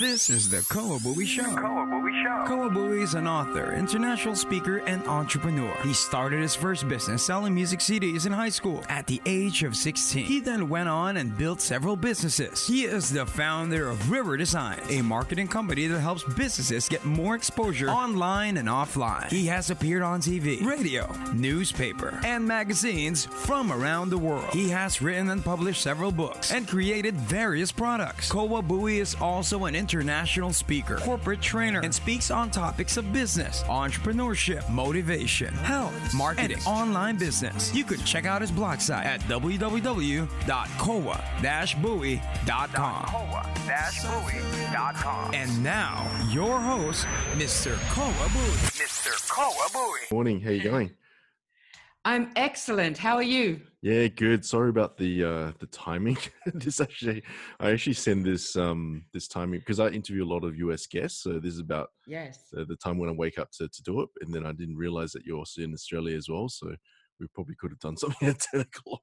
This is the Kawabui Show. Kawabui Show. Kawabui is an author, international speaker, and entrepreneur. He started his first business selling music CDs in high school at the age of 16. He then went on and built several businesses. He is the founder of River Design, a marketing company that helps businesses get more exposure online and offline. He has appeared on TV, radio, newspaper, and magazines from around the world. He has written and published several books and created various products. Kawabui is also an international speaker, corporate trainer, and speaks on topics of business, entrepreneurship, motivation, health, marketing, and online business. You could check out his blog site at. Koa-buoy.com. And now, your host, Mr. Kawabui. Mr. Kawabui. Morning. How you going? I'm excellent. How are you? Yeah, good. Sorry about the uh the timing. this actually, I actually send this um this timing because I interview a lot of US guests. So this is about Yes. the, the time when I wake up to to do it, and then I didn't realize that you're also in Australia as well. So we probably could have done something at ten o'clock.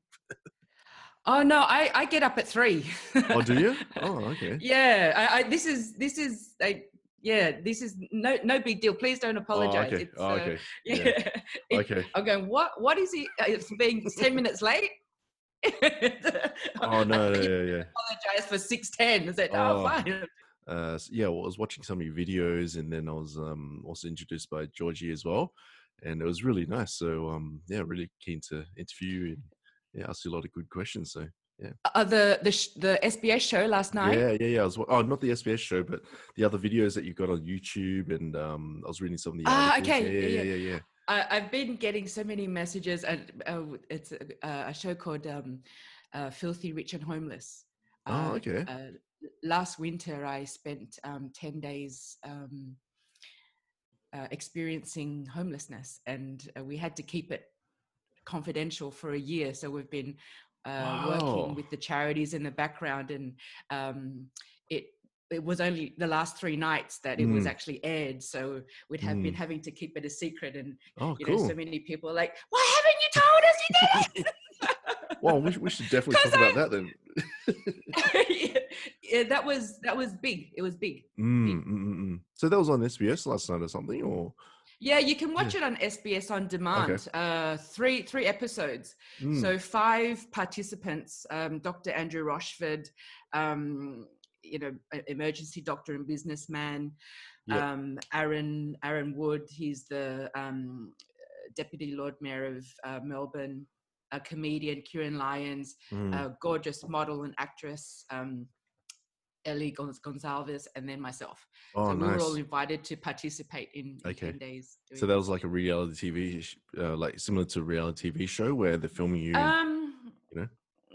Oh no, I, I get up at three. Oh, do you? Oh, okay. yeah. I, I this is this is like yeah, this is no no big deal. Please don't Oh, apologize. okay. It's, Oh, uh, okay. yeah. Yeah. It- Okay. I'm going, what what is he uh, it's being ten minutes late? Oh no, I yeah, yeah, yeah. apologize for six ten. Is that oh, Oh. fine. Uh, yeah, well, I was watching some of your videos, and then I was um, also introduced by Georgie as well, and it was really nice. So um, yeah, really keen to interview you and yeah, ask you a lot of good questions. So Uh, the the sh- the SBS show last night. yeah, yeah, yeah. I was wa- oh, not the SBS show, but the other videos that you've got on YouTube, and um, I was reading some of the Ah, articles. okay, Yeah, yeah, yeah, yeah, yeah. I, I've been getting so many messages, and uh, it's a, a show called um, uh, "Filthy Rich and Homeless." Oh, Uh, okay. Uh, last winter, I spent um, ten days um, uh, experiencing homelessness, and uh, we had to keep it confidential for a year. So we've been uh, Wow. working with the charities in the background, and um, it it was only the last three nights that it was Mm. actually aired. So we'd have been having to keep it a secret, and Oh, you know, so many people like, "Why haven't you told us you did it?" Well, we, we should definitely talk 'Cause about that then. yeah, yeah, that was that was big. It was big. Mm, mm, mm, mm. So that was on SBS last night or something, or Yeah, you can watch it on SBS on demand. Uh, three three episodes. Mm, So five participants: um, Dr. Andrew Rochford, um, you know, emergency doctor and businessman. Yeah. Um, Arron Arron Wood. He's the um, deputy Lord Mayor of uh, Melbourne. A comedian, Kieran Lyons. mm. a gorgeous model and actress, um, Ellie Gonz- Gonzalez, and then myself. oh, so we were all invited to participate in, in Okay. 10 days. So that was like a reality TV, uh, like similar to a reality TV show where they're filming you. Um, you know?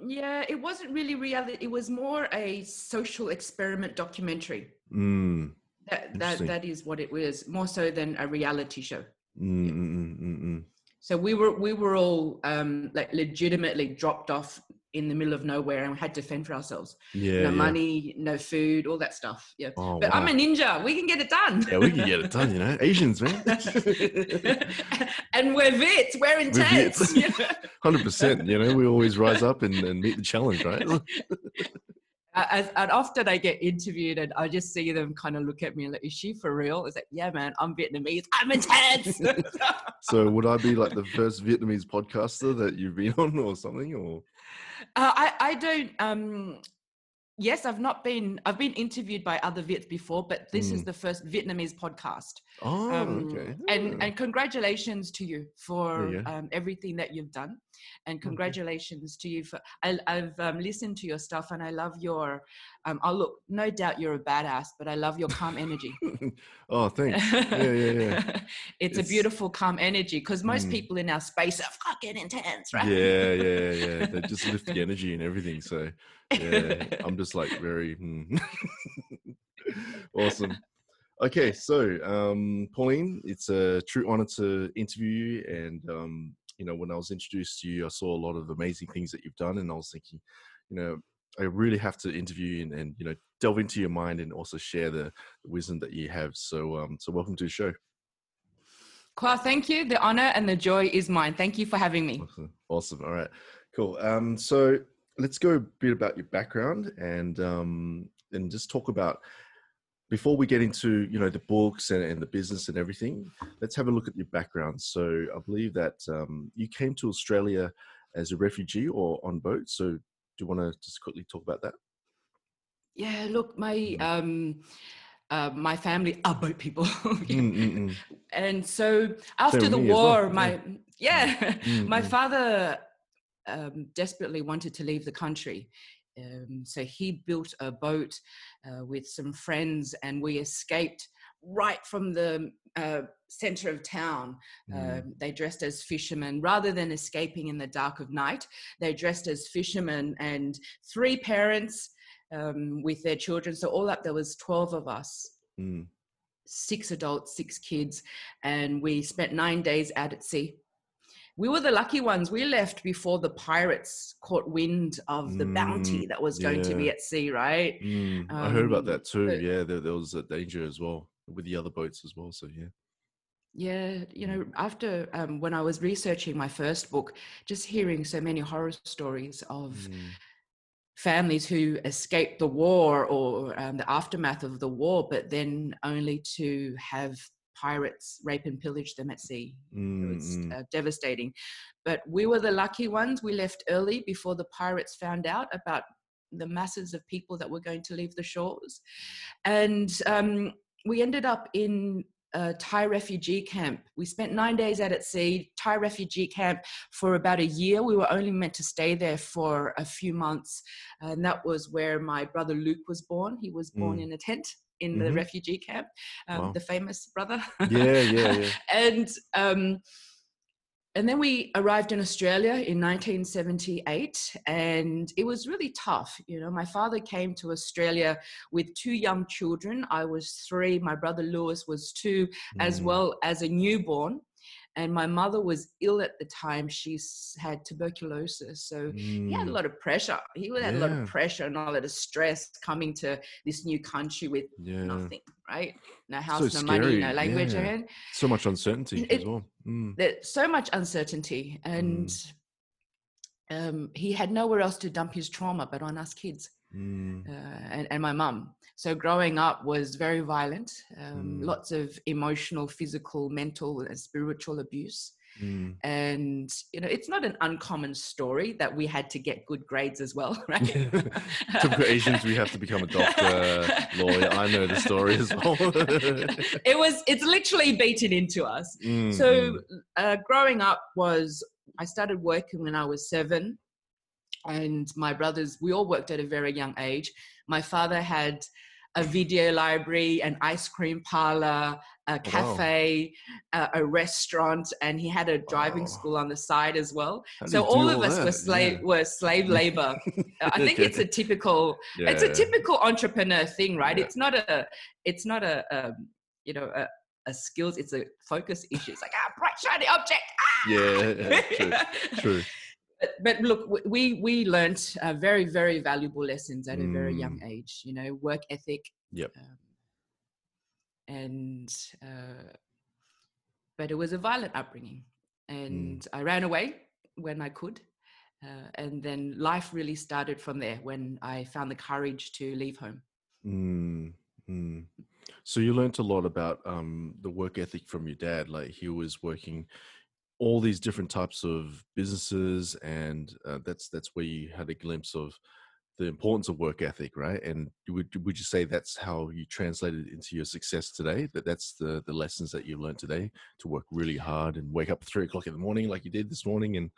Yeah, it wasn't really reality. It was more a social experiment documentary. mm, That that that is what it was, more so than a reality show. mm, mm, mm, mm, mm. So we were we were all um, like legitimately dropped off in the middle of nowhere and we had to fend for ourselves. Yeah. no yeah. money, no food, all that stuff. Yeah. Oh, But I'm a ninja. We can get it done. Yeah, we can get it done, you know. Asians, man. and we're vits. We're intense. vits. you know? Hundred percent. You know, we always rise up and, and meet the challenge, right? As, and often I get interviewed and I just see them kind of look at me and like, is she for real? It's like, yeah, man, I'm Vietnamese. I'm intense. So would I be like the first Vietnamese podcaster that you've been on or something? Or Uh, I, I don't. Um, yes, I've not been. I've been interviewed by other Vits before, but this is Mm. the first Vietnamese podcast. oh, Um, okay. And Ah. and congratulations to you for yeah. um, everything that you've done, and Okay. congratulations to you for. I, I've um, listened to your stuff, and I love your. Um, oh look, no doubt you're a badass, but I love your calm energy. oh, thanks. Yeah, yeah, yeah. it's, a beautiful calm energy because most Mm. people in our space are fucking intense, right? Yeah, yeah, yeah. They just lift the energy and everything. So yeah, I'm just like very hmm. awesome. Okay, so um, Pauline, it's a true honor to interview you. And um, you know, when I was introduced to you, I saw a lot of amazing things that you've done, and I was thinking, you know, I really have to interview you and, and you know delve into your mind and also share the, wisdom that you have. So, um, so welcome to the show. Well, thank you. The honor and the joy is mine. Thank you for having me. Awesome. Awesome. All right. Cool. Um, so let's go a bit about your background and um, and just talk about before we get into you know the books and, and, the business and everything, let's have a look at your background. So I believe that um, you came to Australia as a refugee or on boat. So you want to just quickly talk about that? Yeah, look, my mm. um, uh, my family are boat people, mm, mm, mm, and so after the war, well. my yeah, yeah my father um, desperately wanted to leave the country. Um, so he built a boat uh, with some friends, and we escaped right from the uh, center of town. Mm. They dressed as fishermen. Rather than escaping in the dark of night, they dressed as fishermen, and three parents um, with their children. So all up, there was 12 of us. Mm. Six adults, six kids, and we spent nine days out at sea we were the lucky ones. We left before the pirates caught wind of the mm, bounty that was going yeah. to be at sea, right? Mm, um, I heard about um, that too. But, yeah, there, there, was a danger as well with the other boats as well. So, yeah. Yeah, you know, after um, when I was researching my first book, just hearing so many horror stories of mm. families who escaped the war or um, the aftermath of the war, but then only to have pirates rape and pillage them at sea. Mm, it was mm. uh, devastating. But we were the lucky ones. We left early before the pirates found out about the masses of people that were going to leave the shores. And um, we ended up in a Thai refugee camp. We spent nine days out at sea, Thai refugee camp for about a year. We were only meant to stay there for a few months. And that was where my brother Luke was born. He was born mm. in a tent in mm-hmm. the refugee camp, um, wow. the famous brother. Yeah, yeah, yeah. and um, and then we arrived in Australia in 1978, and it was really tough. You know, my father came to Australia with two young children. I was three. My brother Lewis was two, mm. as well as a newborn and my mother was ill at the time she had tuberculosis so mm. he had a mm. lot of pressure he had yeah. a lot of pressure and a lot of stress coming to this new country with yeah. nothing right no house so no money no language yeah. so much uncertainty it, as well mm. there's so much uncertainty and mm. um, he had nowhere else to dump his trauma but on us kids mm. uh, and, and my mum so growing up was very violent, um, mm. lots of emotional, physical, mental, and spiritual abuse. Mm. And you know, it's not an uncommon story that we had to get good grades as well, right? Typical Asians, we have to become a doctor, lawyer. I know the story as well. it was, it's literally beaten into us. Mm. So, uh, growing up was, I started working when I was seven, and my brothers, we all worked at a very young age. My father had a video library, an ice cream parlor, a cafe, wow. a, a, restaurant, and he had a driving school on the side as well. So all of us that? were slave yeah. were slave labor. I think it's a typical yeah, it's a yeah. typical entrepreneur thing, right? It's not a it's not a um, you know a, a skills. It's a focus issue. It's like ah, bright shiny object. Ah! Yeah, true. true but look, we we learned uh, very very valuable lessons at a very young mm. age. You know, work ethic. Yep. Um, and uh, but it was a violent upbringing, and mm. I ran away when I could, uh, and then life really started from there when I found the courage to leave home. Mm. Mm. So you learned a lot about um, the work ethic from your dad. Like he was working all these different types of businesses and uh, that's that's where you had a glimpse of the importance of work ethic right? And would would you say that's how you translated into your success today? That that's the the lessons that you learned today to work really hard and wake up at three o'clock in the morning like you did this morning and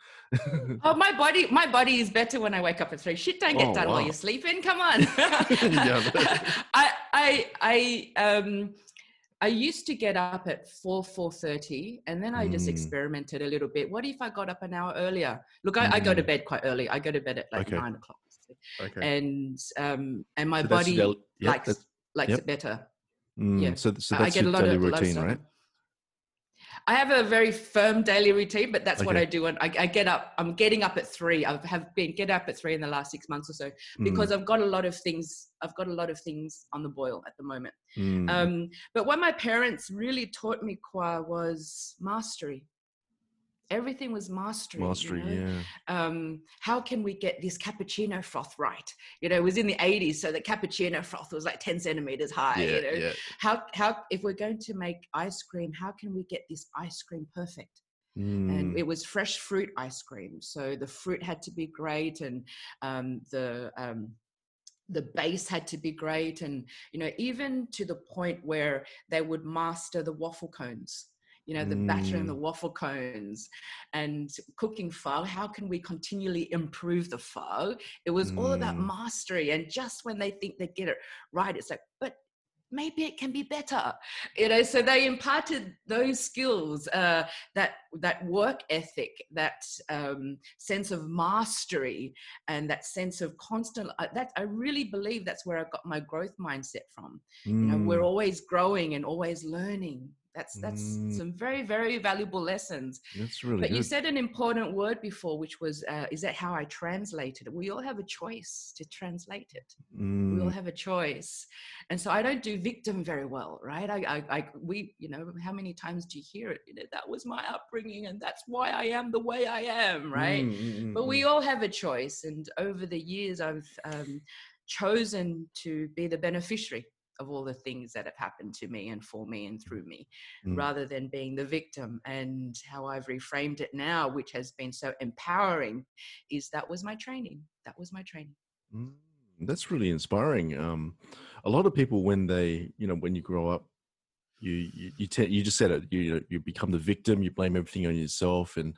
oh my body my body is better when i wake up at three. Shit don't get oh, done wow. while you're sleeping. Come on. I i i um I used to get up at four four thirty, and then I just mm. experimented a little bit. What if I got up an hour earlier? Look, I, mm. I go to mm. bed quite early. I go to bed at like okay. nine o'clock, okay. and um, and my so body yep, likes likes yep. it better. Mm. Yeah, so, so that's I get a lot daily of, routine, right? I have a very firm daily routine, but that's okay. what I do. And I, I, get up. I'm getting up at three. I have been get up at three in the last six months or so because mm. I've got a lot of things. I've got a lot of things on the boil at the moment. Mm. Um, but what my parents really taught me, Kwa, was mastery. Everything was mastery. you Mastery, know? yeah. um, how can we get this cappuccino froth right? You know, it was in the 80s, so the cappuccino froth was like 10 centimeters high. Yeah, you know, yeah. how how if we're going to make ice cream, how can we get this ice cream perfect? And Mm, it was fresh fruit ice cream, so the fruit had to be great, and um, the um, the base had to be great, and you know, even to the point where they would master the waffle cones you know the batter and the Mm. waffle cones and cooking pho how can we continually improve the pho? It was all about Mm. mastery and just when they think they get it right it's like but maybe it can be better. You know so they imparted those skills uh, that that work ethic that um, sense of mastery and that sense of constant uh, that i really believe that's where i got my growth mindset from. You know we're mm, always growing and always learning that's that's Mm. some very very valuable lessons. That's really but you said an important word before which was uh, is that how i translated it? We all have a choice to translate it. We all Mm, have a choice. And so i don't do victim very well right? I, I i we you know how many times do you hear it? You know that was my upbringing and that's why i am the way i am right? mm, mm, but mm, we mm. all have a choice. And over the years i've um, chosen to be the beneficiary of all the things that have happened to me and for me and through me Mm. rather than being the victim and how i've reframed it now which has been so empowering is that was my training that was my training Mm, That's really inspiring. Um, a lot of people, when they, you know, when you grow up, you you you, te- you just said it. You you become the victim. You blame everything on yourself, and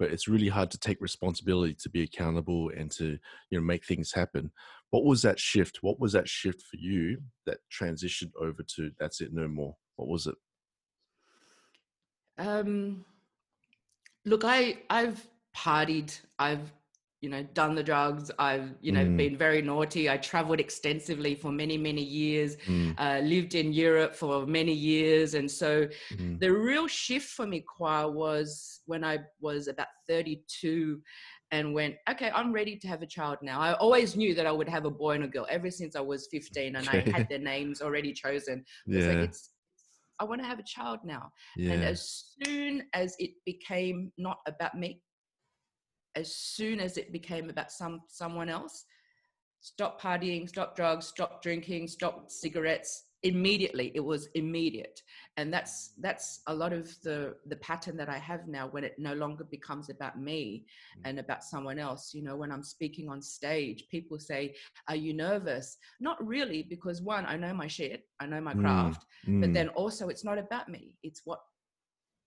but it's really hard to take responsibility to be accountable and to you know make things happen. What was that shift? What was that shift for you that transitioned over to that's it, no more? What was it? um look i i've partied i've you know done the drugs. I've you know Mm. been very naughty. I traveled extensively for many many years Mm, uh, lived in europe for many years. And so mm, the real shift for me Kwa, was when i was about 32 and went okay i'm ready to have a child now. I always knew that i would have a boy and a girl ever since i was 15 and i had their names already chosen. Like, yeah, it's i want to have a child now. Yeah. and as soon as it became not about me, as soon as it became about some someone else, stop partying, stop drugs, stop drinking, stop cigarettes. Immediately, it was immediate, and that's that's a lot of the the pattern that I have now when it no longer becomes about me and about someone else. You know, when I'm speaking on stage, people say, "Are you nervous?" Not really, because one, I know my shit, I know my Mm, craft, but mm. then also it's not about me it's what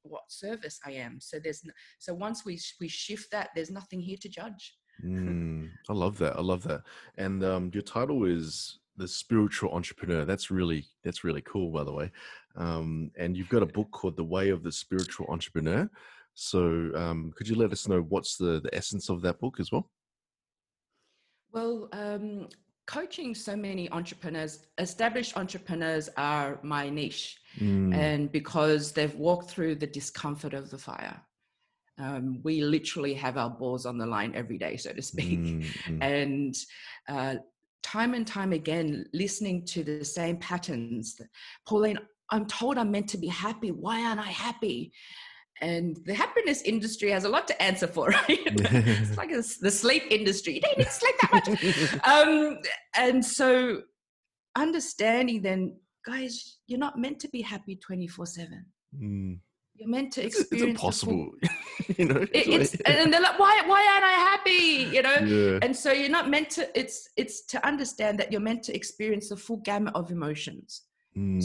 what service i am so there's so once we we shift that there's nothing here to judge Mm, I love that. I love that. And um, your title is the spiritual entrepreneur. That's really that's really cool, by the way. Um, and you've got a book called The Way of the Spiritual Entrepreneur. So um, could you let us know what's the the essence of that book as well? well um coaching so many entrepreneurs established entrepreneurs are my niche. Mm, and because they've walked through the discomfort of the fire um, we literally have our balls on the line every day so to speak. Mm, mm, and uh, time and time again listening to the same patterns pauline i'm told i'm meant to be happy. Why aren't i happy and the happiness industry has a lot to answer for right? It's like a the sleep industry. You don't need to sleep that much. Um, and so understanding then guys you're not meant to be happy 24 7 mm. you're meant to It's, it's experience full- impossible. you know, it, it's and they're like why why aren't i happy? You know? Yeah. and so you're not meant to it's it's to understand that you're meant to experience the full gamut of emotions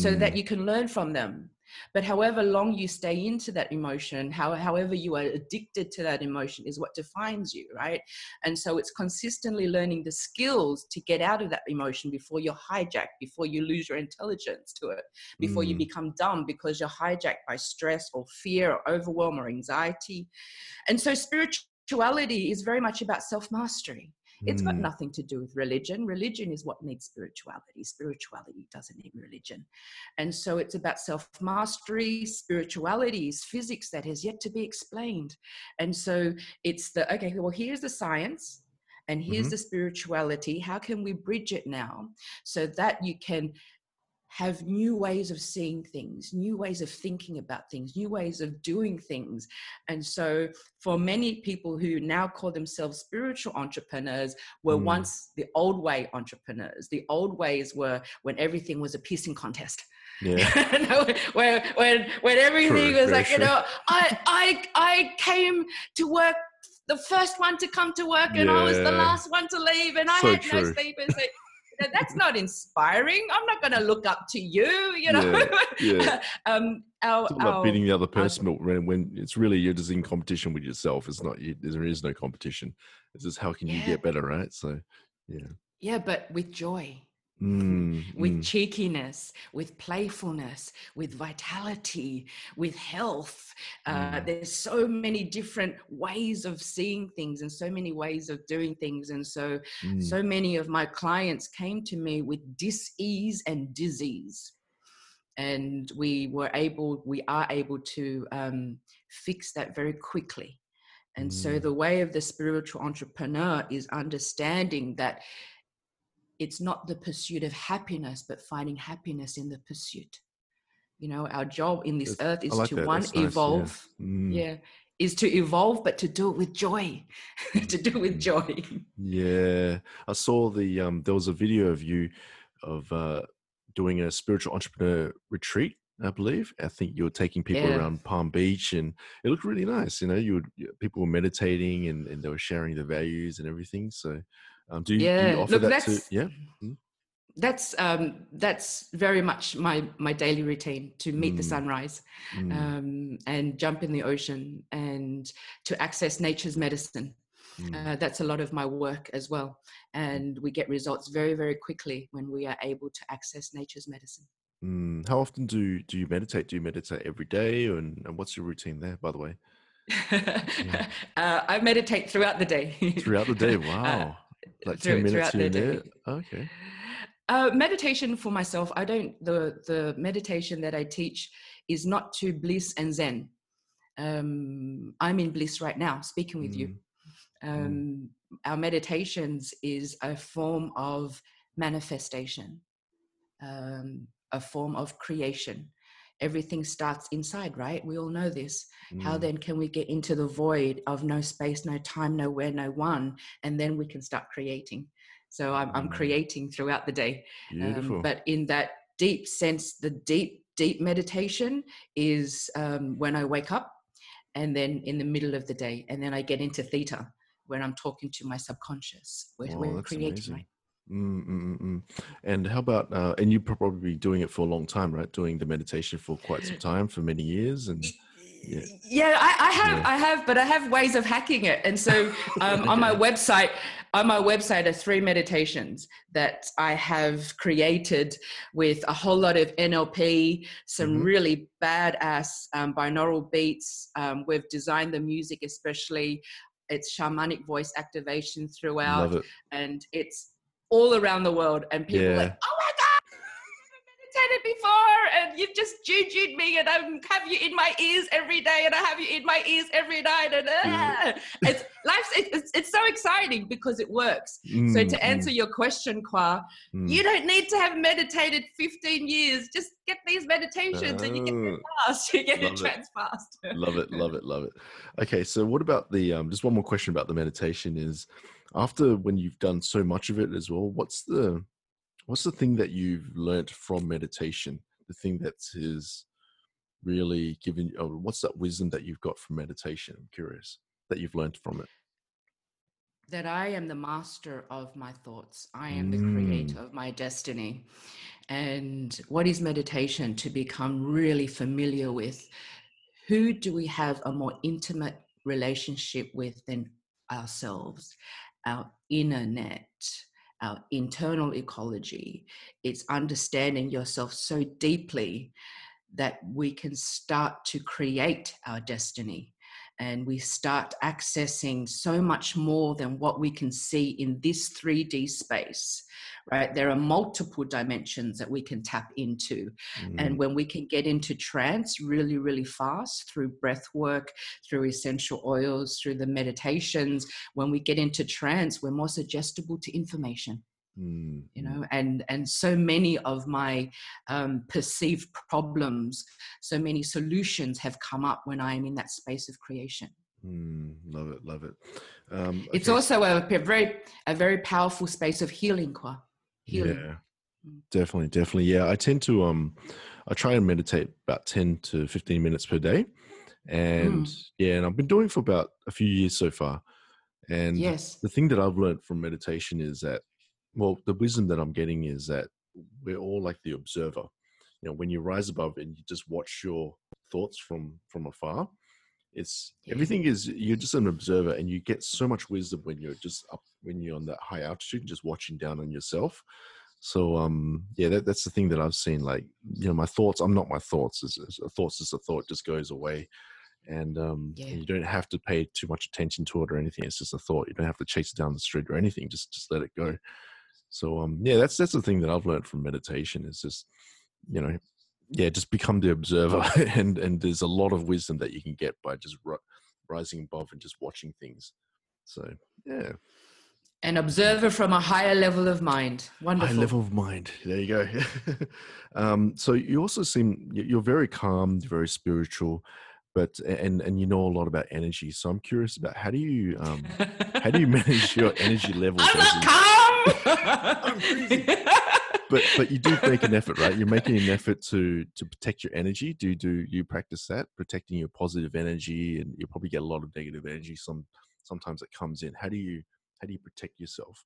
so that Mm, you can learn from them but however long you stay into that emotion how, however you are addicted to that emotion is what defines you right? And so it's consistently learning the skills to get out of that emotion before you're hijacked before you lose your intelligence to it before you Mm. become dumb because you're hijacked by stress or fear or overwhelm or anxiety. And so spirituality is very much about self-mastery it's got mm, nothing to do with religion. Religion is what needs spirituality. Spirituality doesn't need religion. And so it's about self mastery. Spirituality is physics that has yet to be explained. And so it's the okay, well, here's the science and here's Mhm. the spirituality. How can we bridge it now so that you can have new ways of seeing things, new ways of thinking about things, new ways of doing things. And so, for many people who now call themselves spiritual entrepreneurs, were mm. once the old way entrepreneurs. The old ways were when everything was a piercing contest. Yeah. when, when, when everything true, was like, true. you know, I, I, I came to work the first one to come to work and yeah. I was the last one to leave and I so had true. no sleep. that's not inspiring. I'm not going to look up to you, you know. Yeah, yeah. um, our, it's about our, beating the other person our, when, when it's really you're just in competition with yourself. It's not you, there is no competition. It's just how can you get better, right? So, yeah. Yeah, but with joy. Mm, with mm. cheekiness, with playfulness, with vitality, with health. Uh, mm. There's so many different ways of seeing things and so many ways of doing things. And so, mm. so many of my clients came to me with dis-ease and disease. And we were able, we are able to um, fix that very quickly. And so, mm. the way of the spiritual entrepreneur is understanding that it's not the pursuit of happiness, but finding happiness in the pursuit. You know, our job in this earth is like to that. one evolve. Yeah. Mm. yeah. Is to evolve, but to do it with joy. to do it with mm. joy. Yeah. I saw the um there was a video of you of uh doing a spiritual entrepreneur retreat I believe. I think you were taking people yeah. around Palm Beach, and it looked really nice. You know, you would people were meditating and, and they were sharing the values and everything. So um, do, you, yeah. do you offer Look, that to? Yeah. Mm-hmm. That's um, that's very much my my daily routine to meet mm. the sunrise, mm. um, and jump in the ocean, and to access nature's medicine. Mm. Uh, that's a lot of my work as well, and we get results very very quickly when we are able to access nature's medicine. Mm. How often do do you meditate? Do you meditate every day, and, and what's your routine there? By the way, yeah. uh, I meditate throughout the day. throughout the day, uh, wow. Uh, like 10 minutes here and there okay. Uh, meditation for myself i don't the the meditation that i teach is not to bliss and zen. Um, i'm in bliss right now speaking with mm. you um, mm. our meditations is a form of manifestation um, a form of creation everything starts inside, right? We all know this. Mm. How then can we get into the void of no space, no time, nowhere, no one? And then we can start creating. So I'm, I'm mm. creating throughout the day. Um, but in that deep sense, the deep, deep meditation is um, when I wake up and then in the middle of the day. And then I get into theta when I'm talking to my subconscious. We're, oh, we're creating, amazing. right? Mm, mm, mm, and how about, uh, and you probably be doing it for a long time, right? Doing the meditation for quite some time, for many years, and yeah, yeah I, I have, yeah. I have, but I have ways of hacking it. And so um, on my website, on my website are three meditations that I have created with a whole lot of NLP, some mm-hmm. really badass um, binaural beats. Um, we've designed the music, especially it's shamanic voice activation throughout, it. and it's all around the world, and people yeah. like, oh my god, I've before, and you've just jujued me, and I have you in my ears every day, and I have you in my ears every night, and uh, it's life's it's, it's so exciting because it works. Mm, so to mm. answer mm. your question, Kwa, mm. you don't need to have meditated 15 years. Just get these meditations, and you get it oh. fast. You get it trans fast. love it, love it, love it. Okay, so what about the um? Just one more question about the meditation is after when you've done so much of it as well what's the what's the thing that you've learned from meditation? The thing that is really given oh, what's that wisdom that you've got from meditation? I'm curious that you've learned from it. That i am the master of my thoughts. I am the creator mm. of my destiny. And what is meditation to become really familiar with? Who do we have a more intimate relationship with than ourselves? Our inner net, our internal ecology. It's understanding yourself so deeply that we can start to create our destiny and we start accessing so much more than what we can see in this 3D space, right? There are multiple dimensions that we can tap into. Mm. And when we can get into trance really, really fast through breath work, through essential oils, through the meditations, when we get into trance, we're more suggestible to information. Mm, you mm, know and and so many of my um, perceived problems so many solutions have come up when i'm in that space of creation mm, love it, love it. Um, it's okay, also a, very a very powerful space of healing Kwa healing Yeah, Mm. definitely, definitely. Yeah, I tend to um, I try and meditate about ten to fifteen minutes per day, and Mm. yeah, and I've been doing it for about a few years so far. And yes the thing that I've learned from meditation is that, well, the wisdom that I'm getting is that we're all like the observer. You know, when you rise above and you just watch your thoughts from from afar, it's everything is you're just an observer, and you get so much wisdom when you're just up when you're on that high altitude, and just watching down on yourself. So um yeah, that, that's the thing that I've seen. Like you know, my thoughts. I'm not my thoughts. Is a thoughts is a thought just goes away, and um Yeah. and you don't have to pay too much attention to it or anything. It's just a thought. You don't have to chase it down the street or anything. Just just let it go. So um yeah, that's that's the thing that I've learned from meditation. Is just you know yeah, just become the observer, and and there's a lot of wisdom that you can get by just ri- rising above and just watching things. So yeah. an observer from a higher level of mind wonderful High level of mind. There you go. um, so you also seem you're very calm, very spiritual, but and and you know a lot about energy. So I'm curious about how do you um, how do you manage your energy levels? I'm not but but you do make an effort, right? You're making an effort to to protect your energy. Do do you practice that, protecting your positive energy, and you probably get a lot of negative energy. Some sometimes it comes in. How do you how do you protect yourself?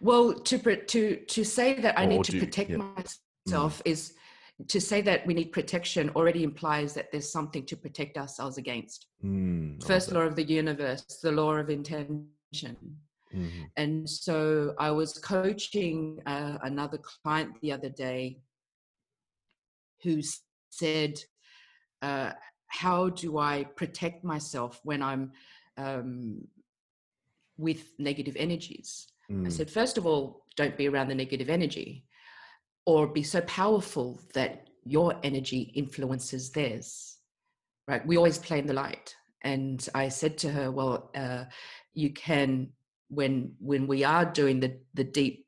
Well, to to to say that I Or need to do- protect yeah. myself is to say that we need protection already implies that there's something to protect ourselves against. Mm, First that. law of the universe, the law of intention. Mhm. And so I was coaching uh, another client the other day who said, uh, How do I protect myself when I'm um, with negative energies? I Mm, said, First of all, don't be around the negative energy or be so powerful that your energy influences theirs. Right? We always play in the light. And I said to her, Well, uh, you can when when we are doing the the deep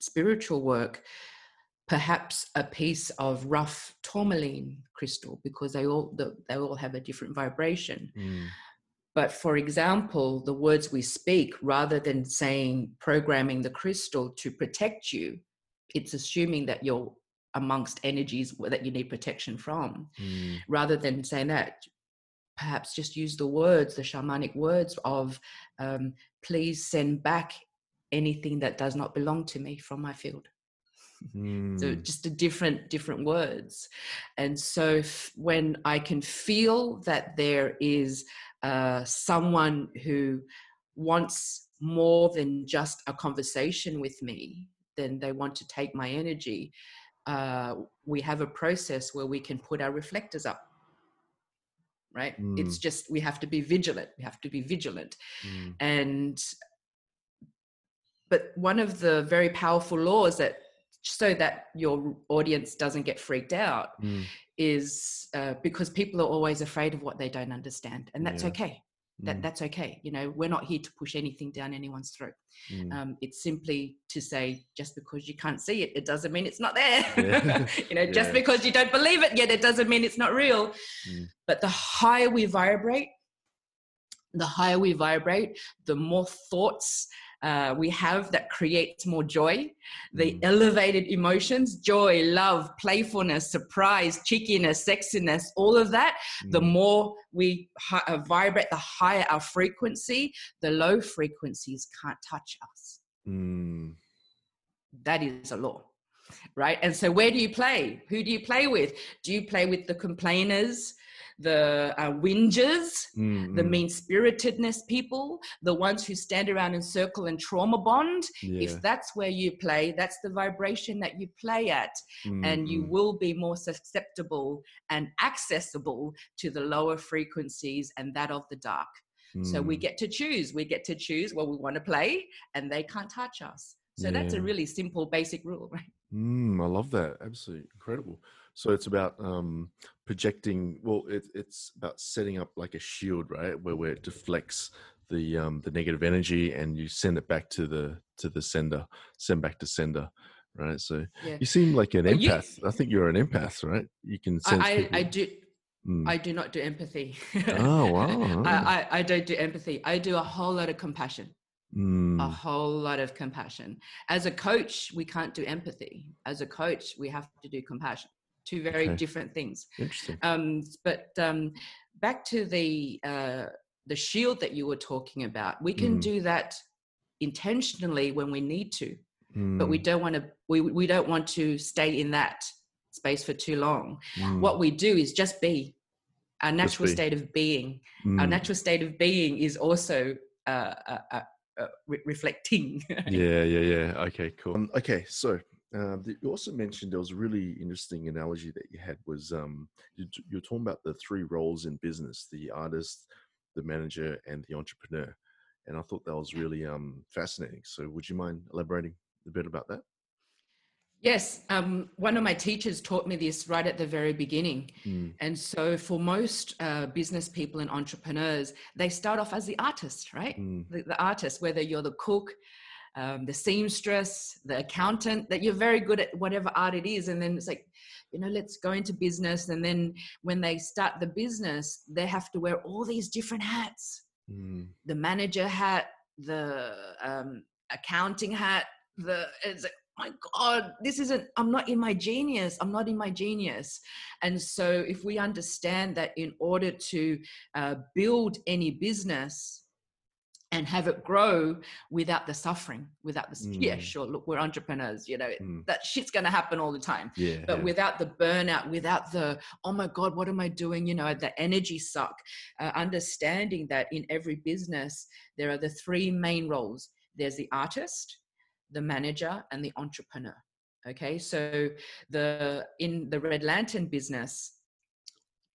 spiritual work perhaps a piece of rough tourmaline crystal because they all the, they all have a different vibration. Mm, but for example the words we speak rather than saying programming the crystal to protect you it's assuming that you're amongst energies that you need protection from mm, rather than saying that perhaps just use the words the shamanic words of um, please send back anything that does not belong to me from my field. So mm, just a different different words. And so f- when i can feel that there is uh, someone who wants more than just a conversation with me then they want to take my energy uh, we have a process where we can put our reflectors up right? It's just we have to be vigilant we have to be vigilant. Mm, and but one of the very powerful laws that so that your audience doesn't get freaked out mm. is uh, because people are always afraid of what they don't understand and that's Yeah. okay that Mm, that's okay you know we're not here to push anything down anyone's throat mm. um, it's simply to say just because you can't see it it doesn't mean it's not there Yeah. you know just because you don't believe it yet it doesn't mean it's not real Mm. but the higher we vibrate the higher we vibrate the more thoughts uh, we have that creates more joy the Mm. elevated emotions joy love playfulness surprise cheekiness sexiness all of that the Mm. more we hi- uh, vibrate the higher our frequency the low frequencies can't touch us Mm. that is a law right and so where do you play who do you play with do you play with the complainers the uh, whingers Mm, the mm. mean spiritedness people the ones who stand around in circle and trauma bond Yeah. if that's where you play that's the vibration that you play at Mm, and you mm. will be more susceptible and accessible to the lower frequencies and that of the dark so we Mm. get to choose we get to choose what we want to play and they can't touch us so that's a really simple basic rule right Mm, I love that. Absolutely incredible. So it's about um, projecting. Well, it, it's about setting up like a shield, right, where where it deflects the um, the negative energy and you send it back to the to the sender, send back to sender, right? So Yeah. you seem like an Well, you- empath. I think you're an empath, right? You can sense I, I, people. I do. Mm. I do not do empathy. Oh, wow. I, I, I don't do empathy. I do a whole lot of compassion. a Mm, whole lot of compassion. As a coach, we can't do empathy. As a coach, we have to do compassion. Two very Okay. different things. interesting. Um, but um, back to the uh, the shield that you were talking about, we can Mm. do that intentionally when we need to, but we Mm, don't want to. We we don't want to stay in that space for too long. mm, What we do is just be. Our natural be. state of being. Our mm. natural state of being is also uh, uh, uh, uh, re- reflecting. yeah, yeah, yeah. Okay, cool. Um, okay, so the- you also mentioned there was a really interesting analogy that you had was um, you, you were talking about the three roles in business: the artist, the manager, and the entrepreneur. And I thought that was really um, fascinating. So, would you mind elaborating a bit about that? Yes, um, one of my teachers taught me this right at the very beginning. Mm, And so, for most uh, business people and entrepreneurs, they start off as the artist, right? mm, The, the artist, whether you're the cook, um, the seamstress, the accountant, that you're very good at whatever art it is. And then it's like, you know, let's go into business. And then when they start the business, they have to wear all these different hats mm, the manager hat, the um, accounting hat, the it's like, my God, this isn't, I'm not in my genius. I'm not in my genius. And so if we understand that in order to uh, build any business, and have it grow without the suffering, without the s- yeah, Mm. sure. Look, we're entrepreneurs, you know, mm. that shit's gonna happen all the time Yeah. but yeah. without the burnout without the oh my god what am i doing you know the energy suck uh, understanding that in every business there are the three main roles there's the artist the manager and the entrepreneur okay so the in the red lantern business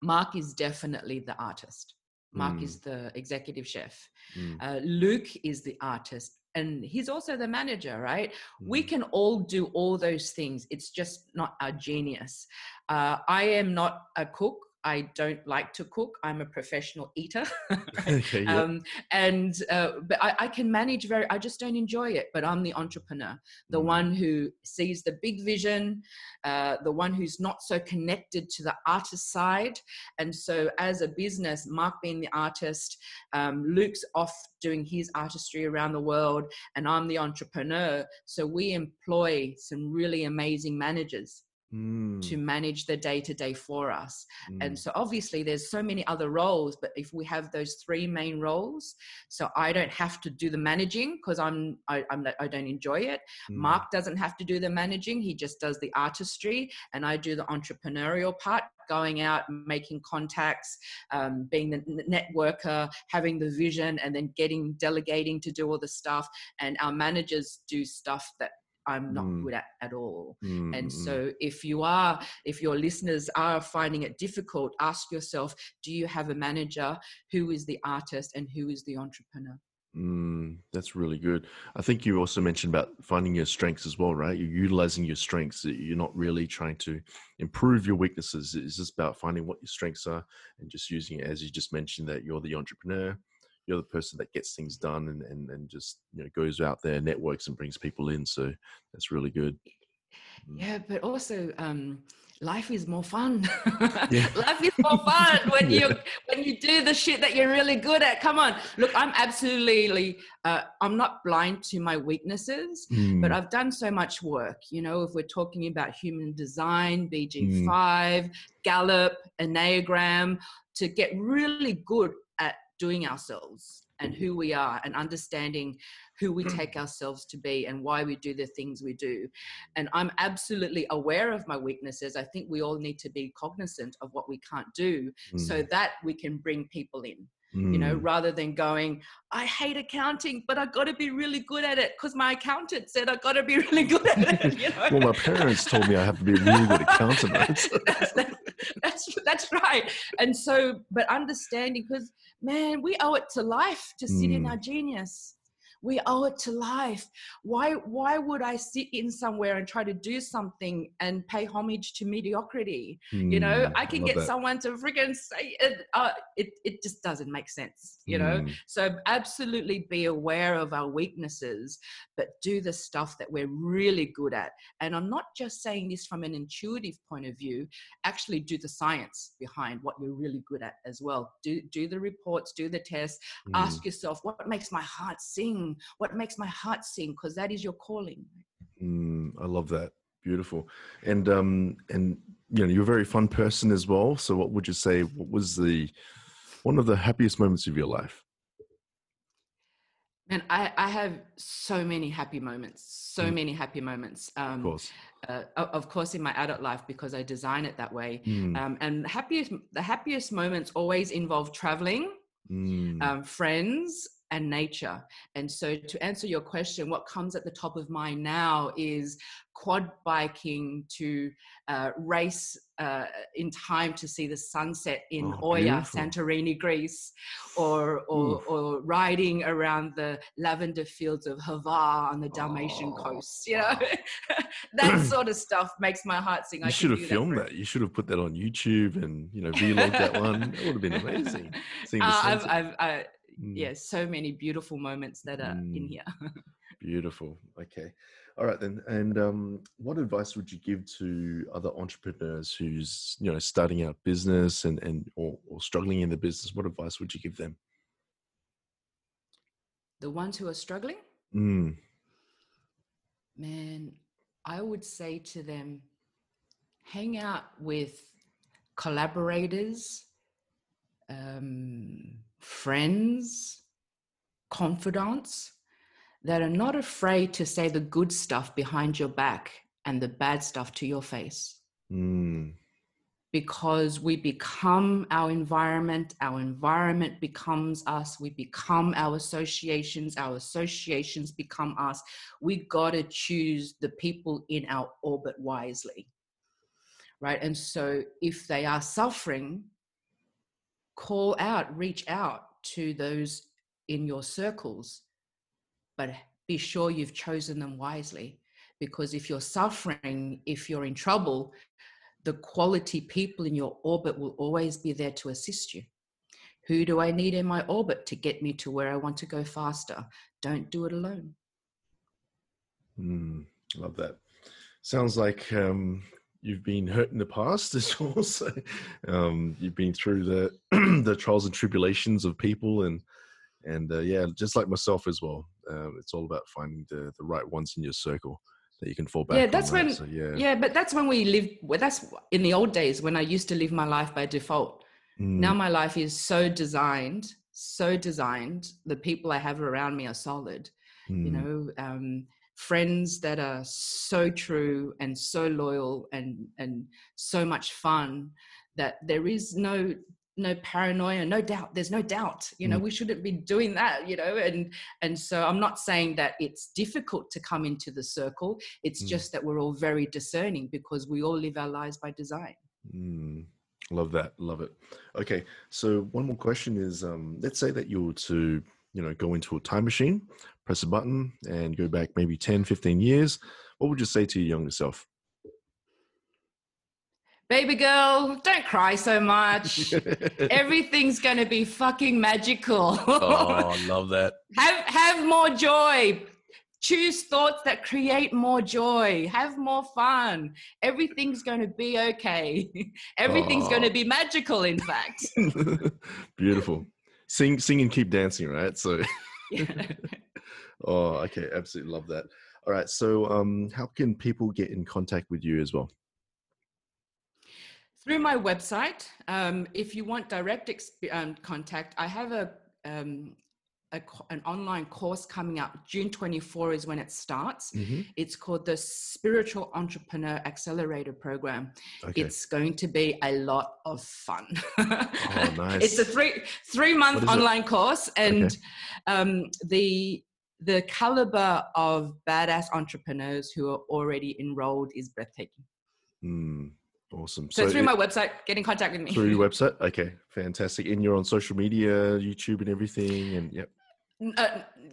mark is definitely the artist mark Mm. is the executive chef. Mm, uh, luke is the artist and he's also the manager right? We mm. can all do all those things. It's just not our genius. Uh, i am not a cook i don't like to cook i'm a professional eater okay. Yeah. um, and uh, but I, I can manage very i just don't enjoy it but i'm the entrepreneur the Mm. one who sees the big vision uh, the one who's not so connected to the artist side and so as a business mark being the artist um, luke's off doing his artistry around the world and i'm the entrepreneur so we employ some really amazing managers Mm, to manage the day to day for us. And mm, so obviously there's so many other roles but if we have those three main roles so i don't have to do the managing because i'm I, i'm i don't enjoy it. Mm, mark doesn't have to do the managing he just does the artistry and i do the entrepreneurial part going out making contacts um, being the networker having the vision and then getting delegating to do all the stuff. And our managers do stuff that i'm not Mm. good at at all mm, and mm, mm. so, if you are, if your listeners are finding it difficult, ask yourself do you have a manager who is the artist and who is the entrepreneur? Mm, that's really good. I think you also mentioned about finding your strengths as well, right? You're utilizing your strengths. You're not really trying to improve your weaknesses. It's just about finding what your strengths are and just using it, as you just mentioned, that you're the entrepreneur, you're the person that gets things done and, and, and just you know goes out there, networks and brings people in. So that's really good. Mm. Yeah, but also, um, life is more fun. Yeah. life is more fun when Yeah. you when you do the shit that you're really good at. Come on, look, I'm absolutely. Uh, I'm not blind to my weaknesses. but Mm, I've done so much work. You know, if we're talking about human design, BG5, Gallup, Enneagram, to get really good doing ourselves and who we are and understanding who we take ourselves to be and why we do the things we do. And I'm absolutely aware of my weaknesses. I think we all need to be cognizant of what we can't do so mm, that we can bring people in you know, mm. rather than going, I hate accounting, but I got to be really good at it because my accountant said I got to be really good at it. You know? well, my parents told me I have to be a really good accountant. That's, that's, that's that's right. And so, but understanding because man, we owe it to life to sit in Mm. our genius. We owe it to life. Why why would i sit in somewhere and try to do something and pay homage to mediocrity? You know Mm, i can love get that. someone to freaking say it uh, it, it just doesn't make sense you know? Mm, so absolutely be aware of our weaknesses but do the stuff that we're really good at. And i'm not just saying this from an intuitive point of view actually do the science behind what you're really good at as well. Do do the reports do the tests mm. ask yourself what makes my heart sing what makes my heart sing because that is your calling Mm, I love that. Beautiful. And um and you know, you're a very fun person as well. So what would you say what was the one of the happiest moments of your life? and i i have so many happy moments so Mm. many happy moments Of um course. uh, of course in my adult life because i design it that way Mm, um, and the happiest the happiest moments always involve traveling mm, um, friends and nature and so to answer your question what comes at the top of mind now is quad biking to uh, race uh, in time to see the sunset in Oh, oya beautiful. santorini greece or or, or riding around the lavender fields of Hvar on the dalmatian Oh, coast you know that sort of stuff makes my heart sing I you can should have filmed for- that. You should have put that on YouTube and you know vlog that one. That would have been amazing. Seeing the Uh, I've, sunset. I've, I, Mm, yeah, so many beautiful moments that are in Mm. here. Beautiful. Okay. All right then. And um, what advice would you give to other entrepreneurs who's you know starting out business and and or, or struggling in the business? What advice would you give them? the ones who are struggling, Mm, man, I would say to them, hang out with collaborators, um, friends, confidants that are not afraid to say the good stuff behind your back and the bad stuff to your face. mm, because we become our environment, our environment becomes us, we become our associations, our associations become us. We got to choose the people in our orbit wisely. Right. And so if they are suffering, call out, reach out to those in your circles, but be sure you've chosen them wisely. Because if you're suffering, if you're in trouble, the quality people in your orbit will always be there to assist you. Who do I need in my orbit to get me to where I want to go faster? Don't do it alone. mm. Love that. Sounds like um, you've been hurt in the past as well. So um, you've been through the the trials and tribulations of people and and uh, yeah, just like myself as well. Um, it's all about finding the the right ones in your circle that you can fall back. Yeah, on, that's right? when- So, yeah. Yeah, but that's when we live. Well, that's in the old days when I used to live my life by default. Mm, Now my life is so designed, so designed. The people I have around me are solid. You mm, know, um, friends that are so true and so loyal and and so much fun that there is no no paranoia no doubt there's no doubt you know Mm. we shouldn't be doing that you know and and so i'm not saying that it's difficult to come into the circle it's Mm. just that we're all very discerning because we all live our lives by design Mm, love that. Love it. Okay. So one more question is, um, let's say that you were to, you know, go into a time machine, press a button and go back maybe 10, 15 years. What would you say to your younger self? baby girl don't cry so much everything's going to be fucking magical oh, I love that. have have more joy choose thoughts that create more joy have more fun everything's going to be okay everything's going to oh. be magical in fact Beautiful. Sing, sing and keep dancing, right? So, Yeah. oh, okay. Absolutely love that. All right. So, um, how can people get in contact with you as well? through my website um, if you want direct exp- um, contact i have a, um, a an online course coming up. June 24 is when it starts. Mhm. it's called the spiritual entrepreneur accelerator program. Okay. it's going to be a lot of fun. Oh, nice. it's a three three month is it? online course and um, the the caliber of badass entrepreneurs who are already enrolled is breathtaking. Mm, awesome. so, through it- my website get in contact with me. Through your website? Okay. Fantastic. And you're on social media youtube and everything and yep uh,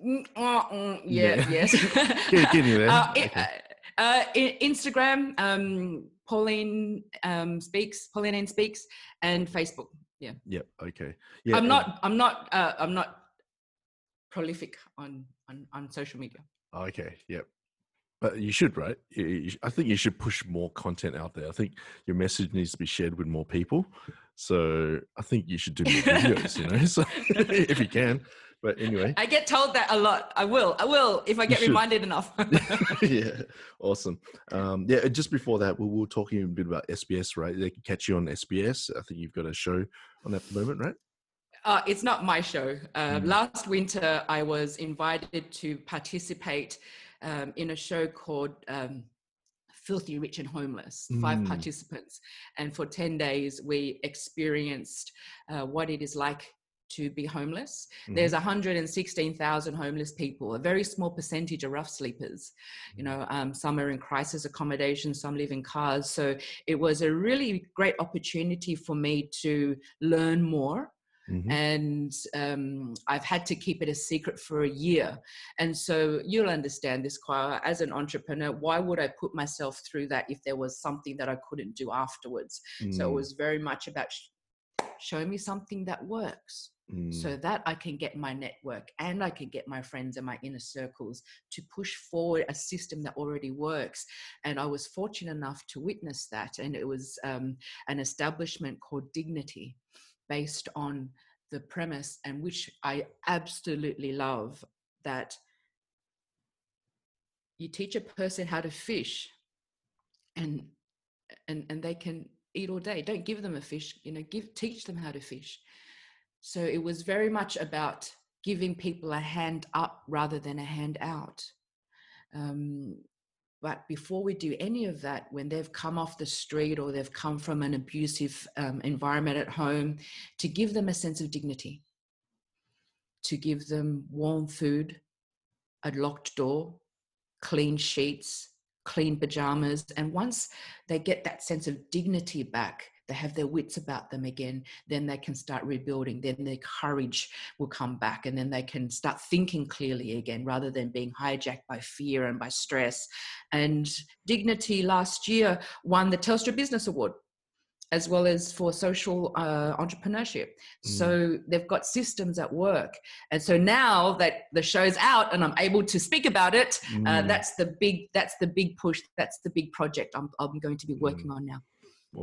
n- uh, mm, yeah, Yeah. yes. Get- getting there. Uh, Okay. uh, Instagram, um, Pauline um, speaks, Pauline Ann speaks, and Facebook. Yeah, Yep. Okay. Yeah. I'm not, I'm not, uh, I'm not prolific on on on social media. Okay. Yep. But you should, right? You- you sh- I think you should push more content out there. I think your message needs to be shared with more people. So I think you should do more videos, you know, so if you can. But anyway, I get told that a lot. I will, I will, if I get reminded enough. yeah, awesome. Um, yeah, just before that, we were talking a bit about SBS, right? They can catch you on SBS. I think you've got a show on at the moment, right? Uh, it's not my show. Uh, Mm. Last winter, I was invited to participate um, in a show called um, Filthy Rich and Homeless, five Mm. participants. And for 10 days, we experienced uh, what it is like to be homeless. Mhm. There's 116,000 homeless people. A very small percentage are rough sleepers. You know, um, some are in crisis accommodation, some live in cars. So it was a really great opportunity for me to learn more Mhm. and um, I've had to keep it a secret for a year. And so you'll understand this, Kwa. As an entrepreneur, why would I put myself through that if there was something that I couldn't do afterwards? So it Mm, was very much about sh- show me something that works mm, so that I can get my network and I can get my friends and my inner circles to push forward a system that already works. And I was fortunate enough to witness that. And it was um, an establishment called Dignity based on the premise and which I absolutely love that you teach a person how to fish and and and they can eat all day don't give them a fish you know give teach them how to fish so it was very much about giving people a hand up rather than a hand out. Um, but before we do any of that when they've come off the street or they've come from an abusive um, environment at home to give them a sense of dignity. To give them warm food a locked door clean sheets clean pajamas and once they get that sense of dignity back they have their wits about them again then they can start rebuilding then their courage will come back and then they can start thinking clearly again rather than being hijacked by fear and by stress and dignity last year won the telstra business award as well as for social uh, entrepreneurship. So they've got systems at work. And so now that the show's out and I'm able to speak about it, uh, mm, that's the big that's the big push. That's the big project I'm, I'm going to be working on now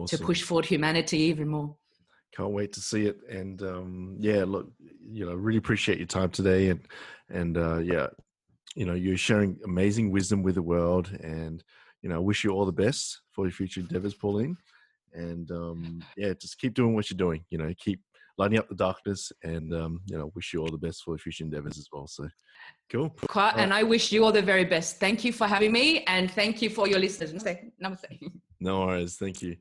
to push forward humanity even more. Can't wait to see it. And um, yeah, look, you know, really appreciate your time today. And and uh, yeah, you know, you're sharing amazing wisdom with the world. And you know, wish you all the best for your future endeavors, Pauline. And um, yeah, just keep doing what you're doing. You know, keep lighting up the darkness. And um, you know, wish you all the best for your future endeavors as well. So cool. And I wish you all the very best. Thank you for having me and thank you for your listeners. Namaste. Namaste. No worries. Thank you.